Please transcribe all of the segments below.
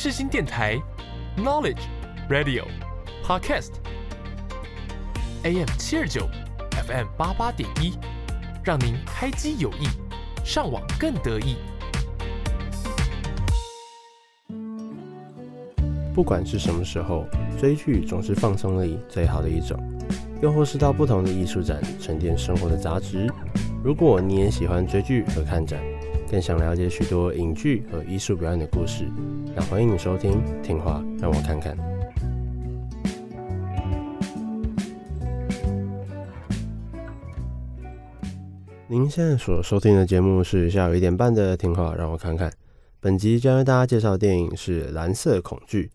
世新电台，Knowledge Radio Podcast，AM 七二九，FM 八八点一，让您开机有益，上网更得意。不管是什么时候，追剧总是放松力最好的一种，又或是到不同的艺术展沉淀生活的杂质。如果你也喜欢追剧和看展，更想了解许多影剧和艺术表演的故事，欢迎你收听《听话让我看看》。您现在所收听的节目是下午一点半的《听话让我看看》，本集将为大家介绍的电影是《蓝色恐惧》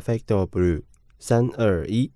（Perfect Blue）。三二一。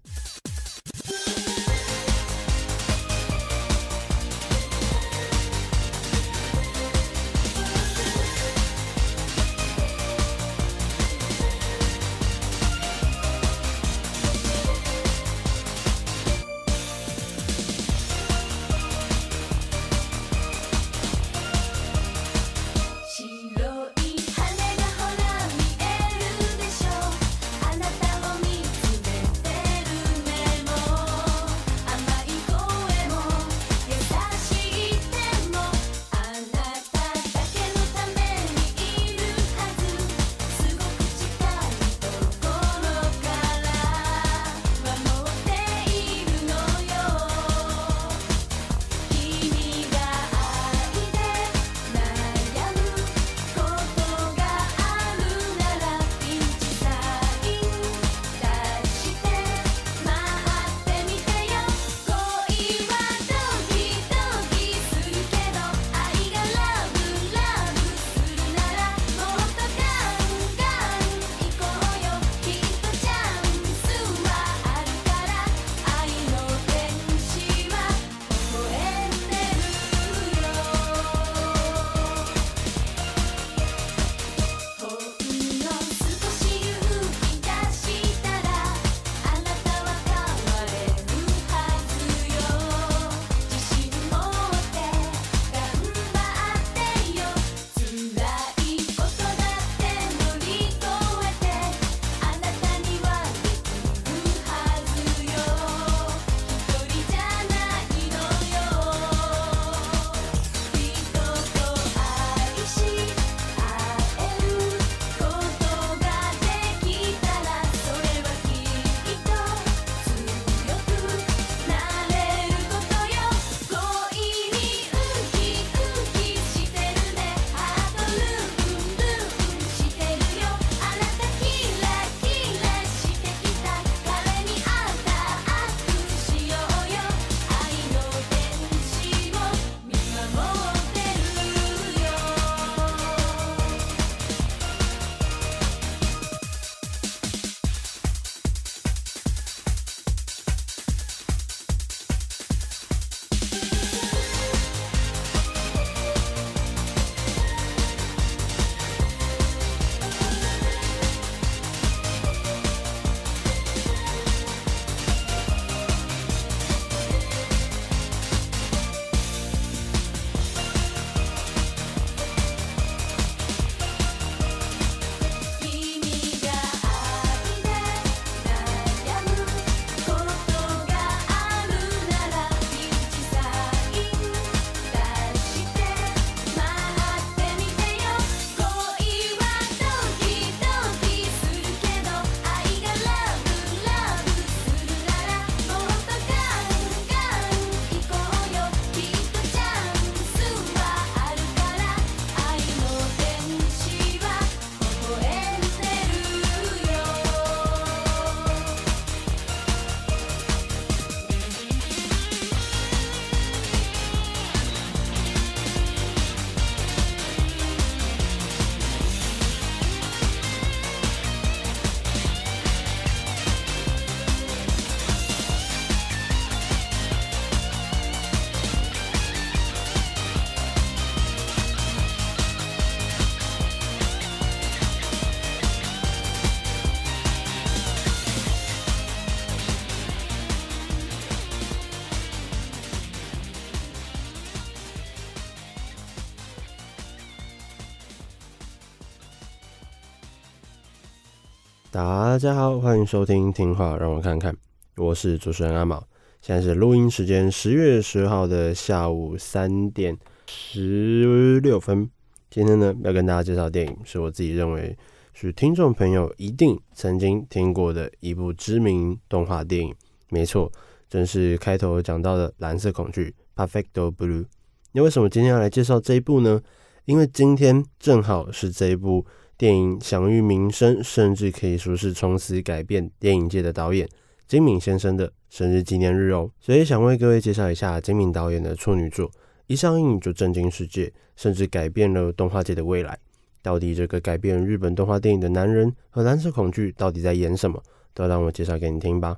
大家好，欢迎收听听话让我看看，我是主持人阿毛。现在是录音时间，十月十号的下午三点十六分。今天呢，要跟大家介绍电影，是我自己认为是听众朋友一定曾经听过的一部知名动画电影。没错，正是开头讲到的《蓝色恐惧》（Perfecto Blue）。那为什么今天要来介绍这一部呢？因为今天正好是这一部。电影享誉名声，甚至可以说是从此改变电影界的导演金敏先生的生日纪念日哦。所以想为各位介绍一下金敏导演的处女作，一上映就震惊世界，甚至改变了动画界的未来。到底这个改变日本动画电影的男人和蓝色恐惧到底在演什么？都让我介绍给你听吧。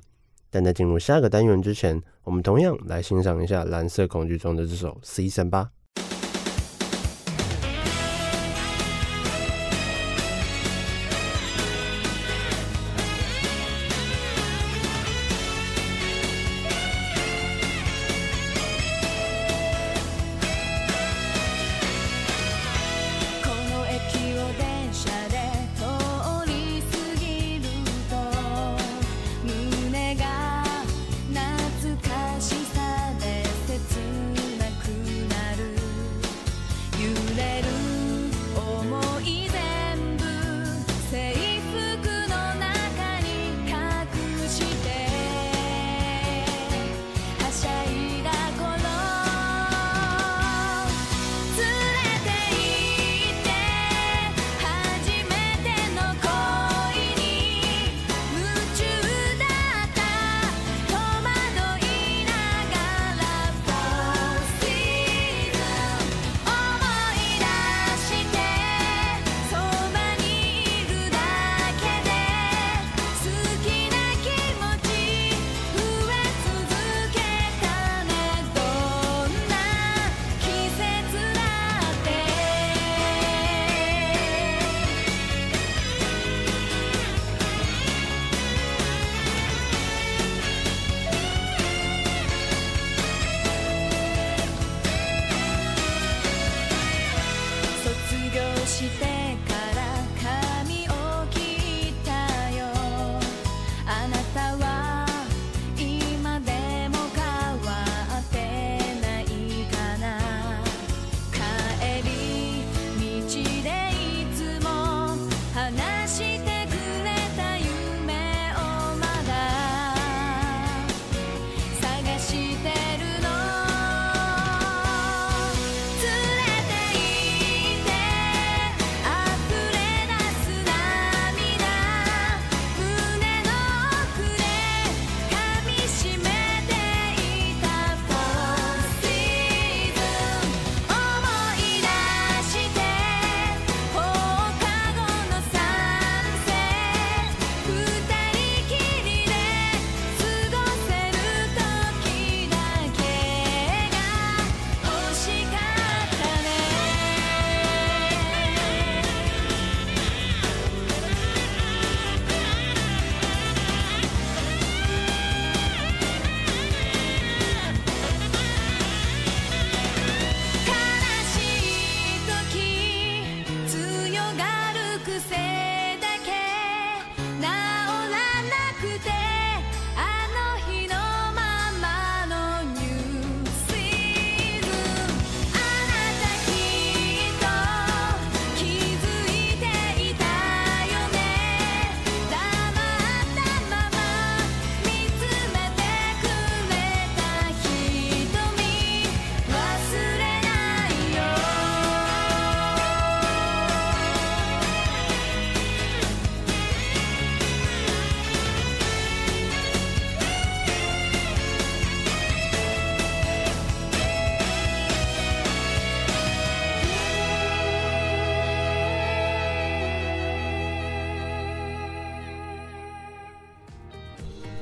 但在进入下个单元之前，我们同样来欣赏一下蓝色恐惧中的这首 Season 吧。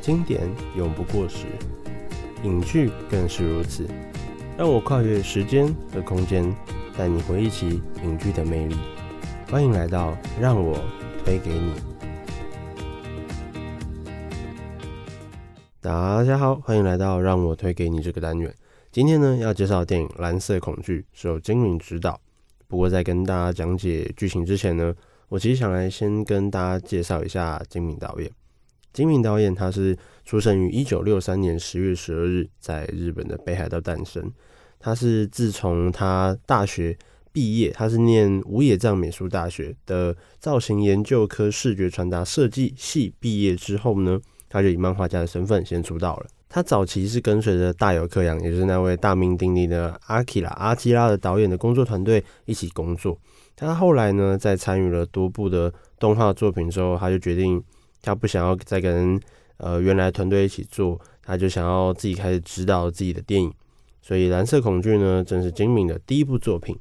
经典永不过时，影剧更是如此。让我跨越时间和空间，带你回忆起影剧的魅力。欢迎来到让我推给你。大家好，欢迎来到让我推给你这个单元。今天呢，要介绍的电影《蓝色恐惧》，是由金敏执导。不过在跟大家讲解剧情之前呢，我其实想来先跟大家介绍一下金敏导演。金敏导演他是出生于一九六三年十月十二日，在日本的北海道诞生。他是自从他大学毕业，他是念五野藏美术大学的造型研究科视觉传达设计系毕业之后呢，他就以漫画家的身份先出道了。他早期是跟随着大友克洋，也就是那位大名鼎鼎的阿基拉阿基拉的导演的工作团队一起工作。他后来呢，在参与了多部的动画作品之后，他就决定他不想要再跟呃原来团队一起做，他就想要自己开始指导自己的电影。所以《蓝色恐惧》呢，正是金敏的第一部作品。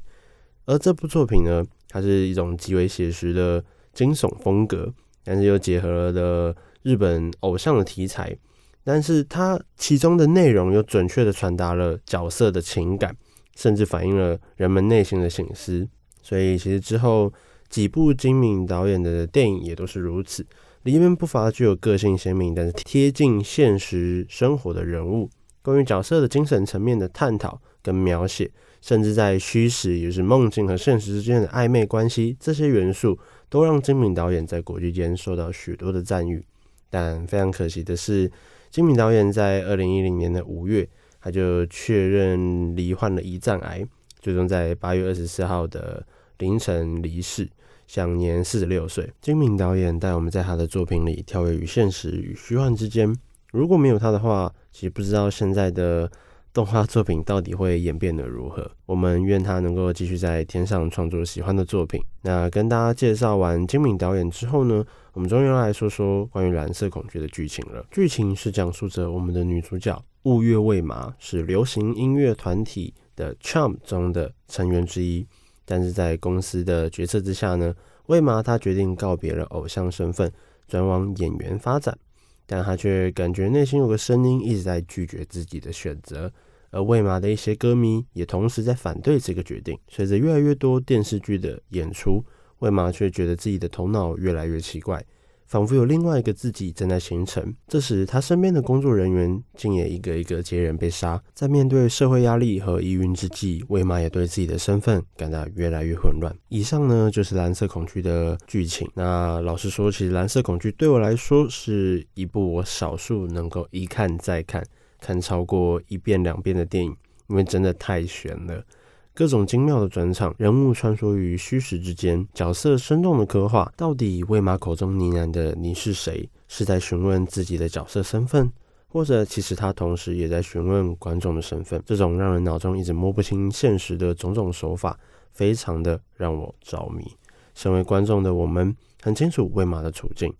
而这部作品呢，它是一种极为写实的惊悚风格，但是又结合了日本偶像的题材。但是它其中的内容又准确的传达了角色的情感，甚至反映了人们内心的醒思。所以其实之后几部金敏导演的电影也都是如此，里面不乏具有个性鲜明，但是贴近现实生活的人物，关于角色的精神层面的探讨跟描写，甚至在虚实也就是梦境和现实之间的暧昧关系，这些元素都让金敏导演在国际间受到许多的赞誉。但非常可惜的是，金敏导演在二零一零年的五月，他就确认罹患了胰脏癌，最终在八月二十四号的凌晨离世，享年四十六岁。金敏导演带我们在他的作品里跳跃于现实与虚幻之间，如果没有他的话，其实不知道现在的。动画作品到底会演变得如何？我们愿他能够继续在天上创作喜欢的作品。那跟大家介绍完金敏导演之后呢，我们终于要来说说关于《蓝色恐惧》的剧情了。剧情是讲述着我们的女主角雾月未麻是流行音乐团体的 CHUM 中的成员之一，但是在公司的决策之下呢，未麻他决定告别了偶像身份，转往演员发展。但他却感觉内心有个声音一直在拒绝自己的选择，而未麻的一些歌迷也同时在反对这个决定。随着越来越多电视剧的演出，未麻却觉得自己的头脑越来越奇怪。仿佛有另外一个自己正在形成。这时，他身边的工作人员竟也一个一个接连被杀。在面对社会压力和疑云之际，未麻也对自己的身份感到越来越混乱。以上呢，就是《蓝色恐惧》的剧情。那老实说，其实《蓝色恐惧》对我来说是一部我少数能够一看再看、看超过一遍两遍的电影，因为真的太悬了。各种精妙的转场，人物穿梭于虚实之间，角色生动的刻画。到底魏玛口中呢喃的“你是谁”，是在询问自己的角色身份，或者其实他同时也在询问观众的身份？这种让人脑中一直摸不清现实的种种手法，非常的让我着迷。身为观众的我们，很清楚魏玛的处境，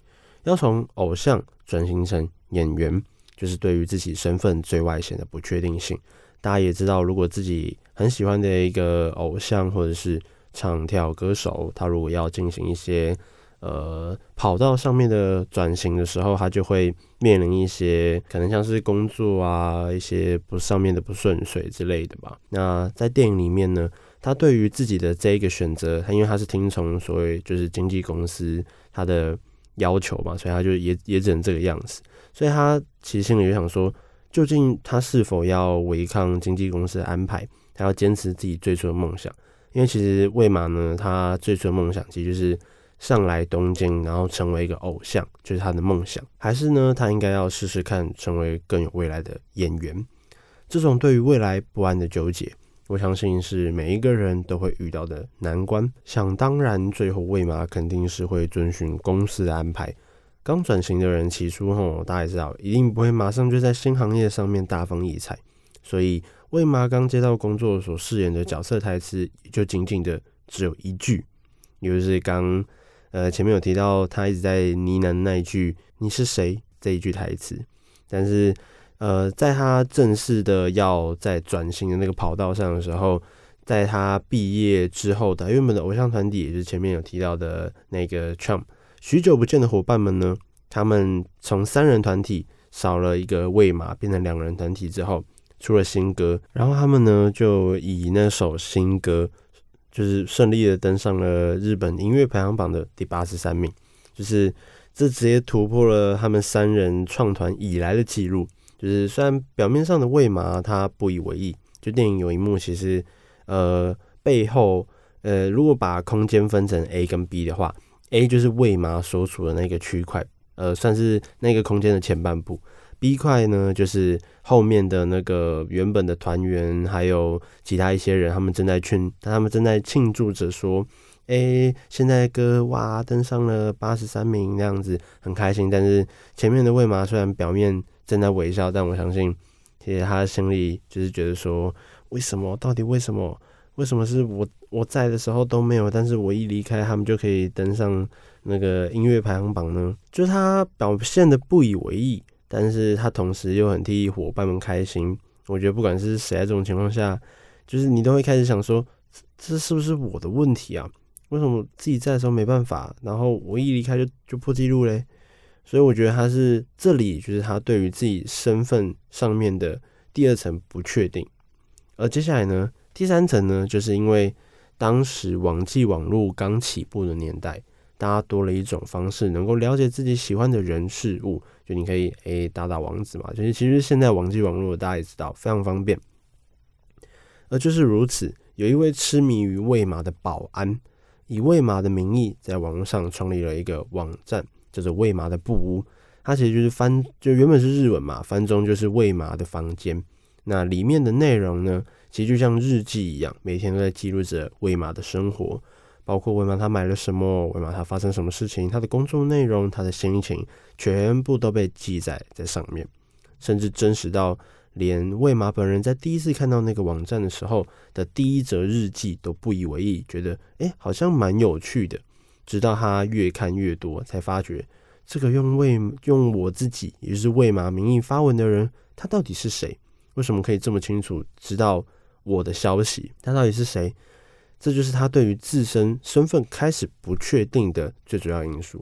要从偶像转型成演员，就是对于自己身份最外显的不确定性。大家也知道，如果自己很喜欢的一个偶像或者是唱跳歌手，他如果要进行一些呃跑道上面的转型的时候，他就会面临一些可能像是工作啊一些不上面的不顺遂之类的吧。那在电影里面呢，他对于自己的这一个选择，他因为他是听从所谓就是经纪公司他的要求嘛，所以他就也也只能这个样子。所以他其实心里就想说。究竟他是否要违抗经纪公司的安排？要坚持自己最初的梦想？因为其实未麻呢，他最初的梦想其实就是上来东京，然后成为一个偶像，就是他的梦想。还是呢，他应该要试试看成为更有未来的演员？这种对于未来不安的纠结，我相信是每一个人都会遇到的难关。想当然，最后未麻肯定是会遵循公司的安排。刚转型的人，起初吼，大家也知道，一定不会马上就在新行业上面大放异彩。所以，魏麻刚接到工作所饰演的角色台词，就仅仅的只有一句，也就是刚呃前面有提到他一直在呢喃那一句“你是谁”这一句台词。但是，呃，在他正式的要在转型的那个跑道上的时候，在他毕业之后的原本的偶像团体，也就是前面有提到的那个 CHUM。许久不见的伙伴们呢，他们从三人团体少了一个未麻，变成两人团体之后，出了新歌，然后他们呢就以那首新歌，就是顺利的登上了日本音乐排行榜的第八十三名，就是这直接突破了他们三人创团以来的记录。就是虽然表面上的未麻他不以为意，就电影有一幕其实呃背后呃如果把空间分成 A 跟 B 的话。A 就是魏麻所处的那个区块，呃，算是那个空间的前半部。B 块呢，就是后面的那个原本的团员，还有其他一些人，他们正在庆，他们正在庆祝着，说：“哎、现在哥哇登上了八十三名，那样子很开心。”但是前面的魏麻虽然表面正在微笑，但我相信，其实他心里就是觉得说：“为什么？到底为什么？为什么是我我在的时候都没有，但是我一离开，他们就可以登上那个音乐排行榜呢？”就是他表现的不以为意。但是他同时又很替伙伴们开心，我觉得不管是谁在这种情况下，就是你都会开始想说，这是不是我的问题啊？为什么自己在的时候没办法，然后我一离开就就破纪录嘞？所以我觉得他是这里就是他对于自己身份上面的第二层不确定，而接下来呢，第三层呢，就是因为当时网际网络刚起步的年代。大家多了一种方式，能够了解自己喜欢的人事物，就你可以诶、打打网址嘛，就是其实现在网际网络大家也知道非常方便。而就是如此，有一位痴迷于魏麻的保安，以魏麻的名义在网络上创立了一个网站，叫做魏麻的布屋。它其实就是翻，就原本是日文嘛，翻中就是魏麻的房间。那里面的内容呢，其实就像日记一样，每天都在记录着魏麻的生活。包括魏玛他买了什么，魏玛他发生什么事情，他的工作内容，他的心情，全部都被记载在上面，甚至真实到连魏麻本人在第一次看到那个网站的时候的第一则日记都不以为意，觉得哎、好像蛮有趣的。直到他越看越多，才发觉这个用魏用我自己也就是魏麻名义发文的人，他到底是谁？为什么可以这么清楚知道我的消息？他到底是谁？这就是他对于自身身份开始不确定的最主要因素。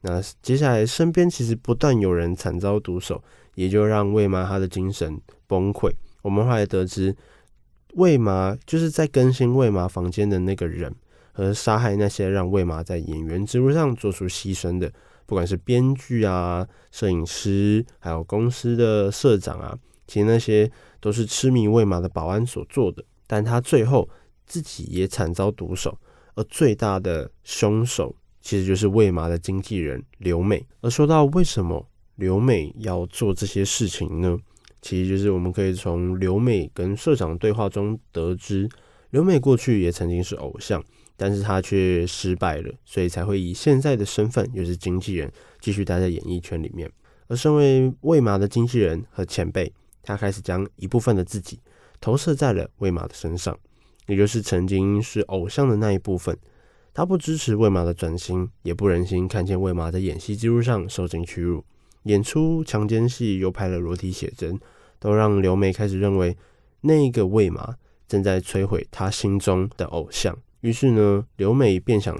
那接下来身边其实不断有人惨遭毒手，也就让魏麻他的精神崩溃。我们后来得知，魏麻就是在更新魏麻房间的那个人，和杀害那些让魏麻在演员职务上做出牺牲的，不管是编剧啊、摄影师，还有公司的社长啊，其实那些都是痴迷魏麻的保安所做的。但他最后。自己也惨遭毒手，而最大的凶手其实就是魏麻的经纪人刘美。而说到为什么刘美要做这些事情呢？其实就是我们可以从刘美跟社长对话中得知，刘美过去也曾经是偶像，但是她却失败了，所以才会以现在的身份，又是经纪人，继续待在演艺圈里面。而身为魏麻的经纪人和前辈，他开始将一部分的自己投射在了魏麻的身上。也就是曾经是偶像的那一部分，他不支持魏玛的转型，也不忍心看见魏玛在演戏之路上受尽屈辱，演出强奸戏又拍了裸体写真，都让刘美开始认为那个魏玛正在摧毁他心中的偶像。于是呢，刘美便想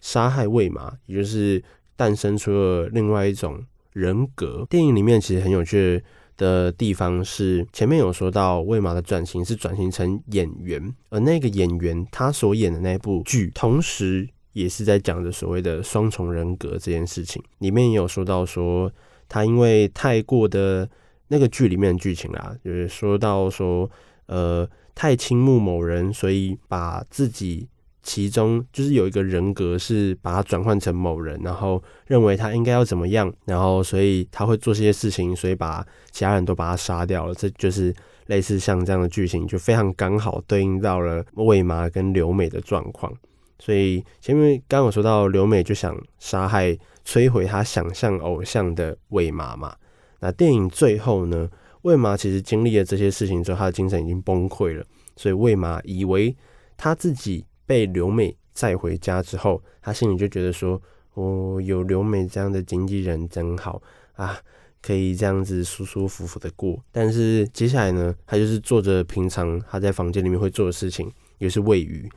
杀害魏玛，也就是诞生出了另外一种人格。电影里面其实很有趣的地方是，前面有说到魏麻的转型是转型成演员，而那个演员他所演的那部剧，同时也是在讲着所谓的双重人格这件事情。里面也有说到说，他因为太过的那个剧里面的剧情啦，就是说到说，呃，太倾慕某人，所以把自己。其中就是有一个人格是把他转换成某人，然后认为他应该要怎么样，然后所以他会做这些事情，所以把其他人都把他杀掉了。这就是类似像这样的剧情，就非常刚好对应到了魏麻跟刘美的状况。所以前面刚刚有说到刘美就想杀害、摧毁他想象偶像的魏麻嘛。那电影最后呢，魏麻其实经历了这些事情之后，他的精神已经崩溃了，所以魏麻以为他自己。被刘美载回家之后，他心里就觉得说：“哦，有刘美这样的经纪人真好啊，可以这样子舒舒服服的过。”但是接下来呢，他就是做着平常他在房间里面会做的事情，也是喂鱼。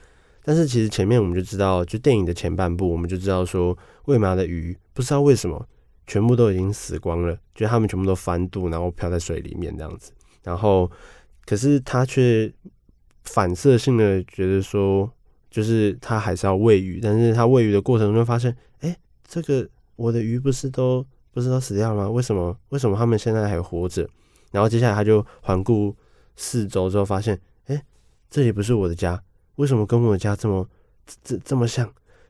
但是其实前面我们就知道，就电影的前半部，我们就知道说，魏麻的鱼不知道为什么全部都已经死光了，就他们全部都翻肚，然后漂在水里面这样子。然后，可是他却反射性的觉得说。就是他还是要喂鱼，但是他喂鱼的过程中发现，哎、这个我的鱼不是都不是都死掉了吗？为什么为什么他们现在还活着？然后接下来他就环顾四周之后发现，哎、这里不是我的家，为什么跟我家这么这这么像？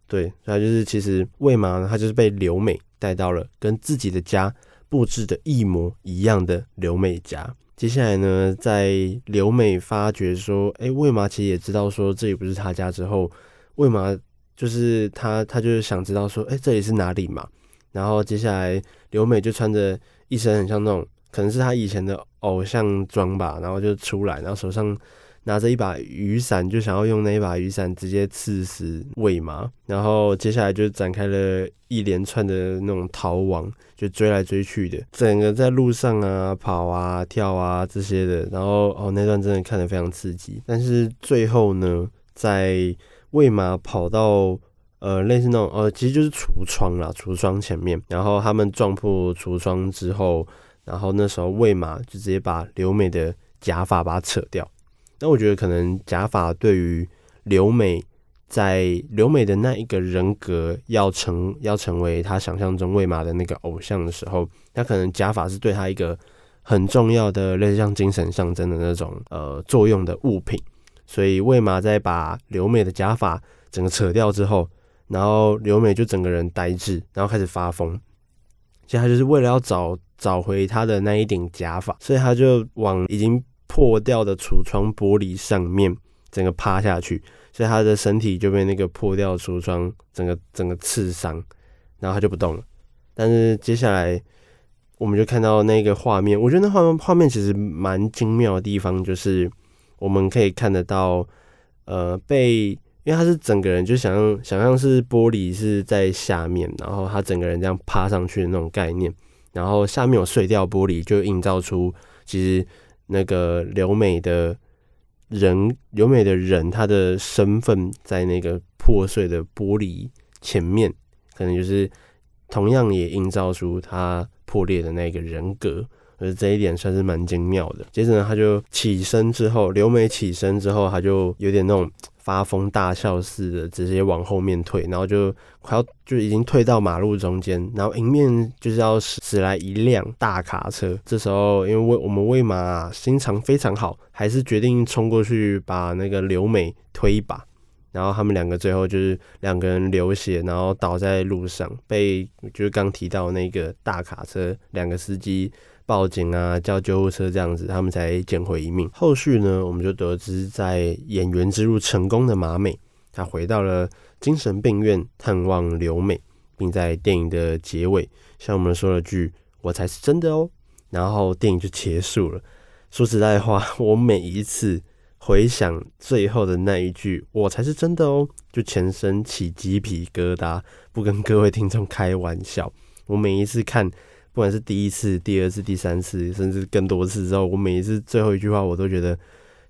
对，他就是其实魏麻呢，他就是被留美带到了跟自己的家布置的一模一样的留美家。接下来呢，在留美发觉说，哎、欸，魏麻其实也知道说这里不是他家之后，魏麻就是他，他就是想知道说，哎、这里是哪里嘛？然后接下来留美就穿着一身很像那种，可能是他以前的偶像装吧，然后就出来，然后手上。拿着一把雨伞，就想要用那一把雨伞直接刺死魏麻，然后接下来就展开了一连串的那种逃亡，就追来追去的，整个在路上啊跑啊跳啊这些的，然后哦那段真的看得非常刺激，但是最后呢，在魏麻跑到呃类似那种呃其实就是橱窗啦，橱窗前面，然后他们撞破橱窗之后，然后那时候魏麻就直接把刘美的假发把它扯掉。那我觉得可能假发对于留美，在留美的那一个人格要成要成为他想象中魏麻的那个偶像的时候，他可能假发是对他一个很重要的类似像精神象征的那种呃作用的物品。所以魏麻在把留美的假发整个扯掉之后，然后留美就整个人呆滞，然后开始发疯。其实他就是为了要找找回他的那一顶假发，所以他就往已经。破掉的橱窗玻璃上面，整个趴下去，所以他的身体就被那个破掉橱窗整个整个刺伤，然后他就不动了。但是接下来我们就看到那个画面，我觉得那画面画面其实蛮精妙的地方，就是我们可以看得到，呃，被因为他是整个人就想象想象是玻璃是在下面，然后他整个人这样趴上去的那种概念，然后下面有碎掉玻璃，就营造出其实。那个留美的人，留美的人，他的身份在那个破碎的玻璃前面，可能就是同样也映照出他破裂的那个人格，而这一点算是蛮精妙的。接着呢，他就起身之后，留美起身之后，他就有点那种。发疯大笑似的，直接往后面退，然后就快要就已经退到马路中间，然后迎面就是要驶来一辆大卡车。这时候，因为我们魏麻心肠非常好，还是决定冲过去把那个柳美推一把。然后他们两个最后就是两个人流血，然后倒在路上，被就是刚提到那个大卡车两个司机。报警啊，叫救护车这样子，他们才捡回一命。后续呢，我们就得知，在演员之路成功的马美，她回到了精神病院探望柳美，并在电影的结尾向我们说了句“我才是真的哦”，然后电影就结束了。说实在话，我每一次回想最后的那一句“我才是真的哦”，就全身起鸡皮疙瘩，不跟各位听众开玩笑。我每一次看。不管是第一次、第二次、第三次，甚至更多次之后，我每一次最后一句话，我都觉得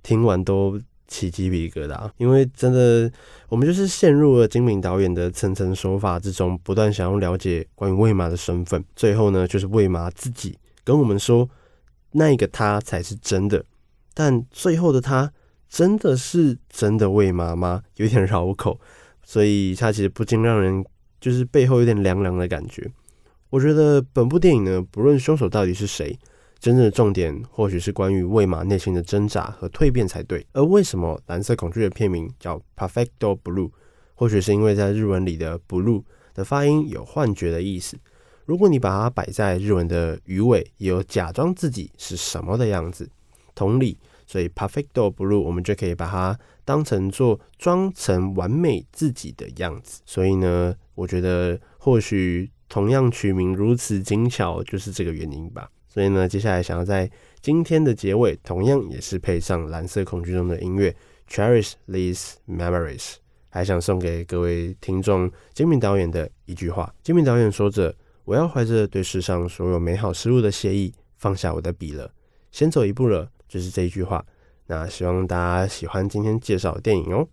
听完都起鸡皮疙瘩。因为真的，我们就是陷入了金敏导演的层层手法之中，不断想要了解关于魏麻的身份。最后呢，就是魏麻自己跟我们说，那个他才是真的。但最后的他，真的是真的魏麻吗？有点绕口，所以他其实不禁让人就是背后有点凉凉的感觉。我觉得本部电影呢，不论凶手到底是谁，真正的重点或许是关于魏麻内心的挣扎和蜕变才对。而为什么蓝色恐惧的片名叫 Perfecto Blue，或许是因为在日文里的 blue 的发音有幻觉的意思。如果你把它摆在日文的鱼尾，也有假装自己是什么的样子。同理，所以 Perfecto Blue 我们就可以把它当成做装成完美自己的样子。所以呢，我觉得或许。同样取名如此精巧，就是这个原因吧。所以呢，接下来想要在今天的结尾，同样也是配上蓝色恐惧中的音乐，Cherish these memories。还想送给各位听众今敏导演的一句话：今敏导演说着，我要怀着对世上所有美好事物的谢意，放下我的笔了，先走一步了。就是这一句话。那希望大家喜欢今天介绍的电影哦。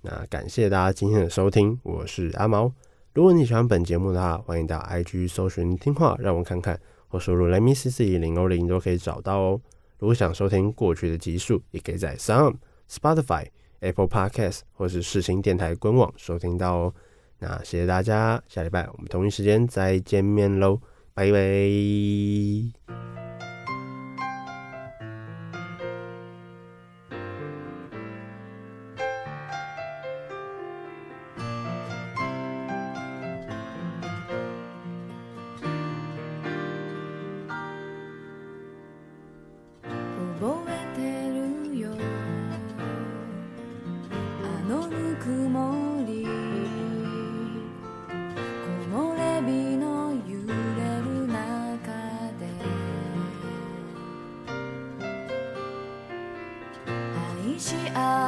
那感谢大家今天的收听，我是阿毛。如果你喜欢本节目的话，欢迎到 IG 搜寻听话，让我看看，或输入 LetMeCC 零二零都可以找到哦。如果想收听过去的集数，也可以在 Sound、Spotify、Apple Podcast 或是世新电台官网收听到哦。那谢谢大家，下礼拜我们同一时间再见面喽，拜拜。幸せ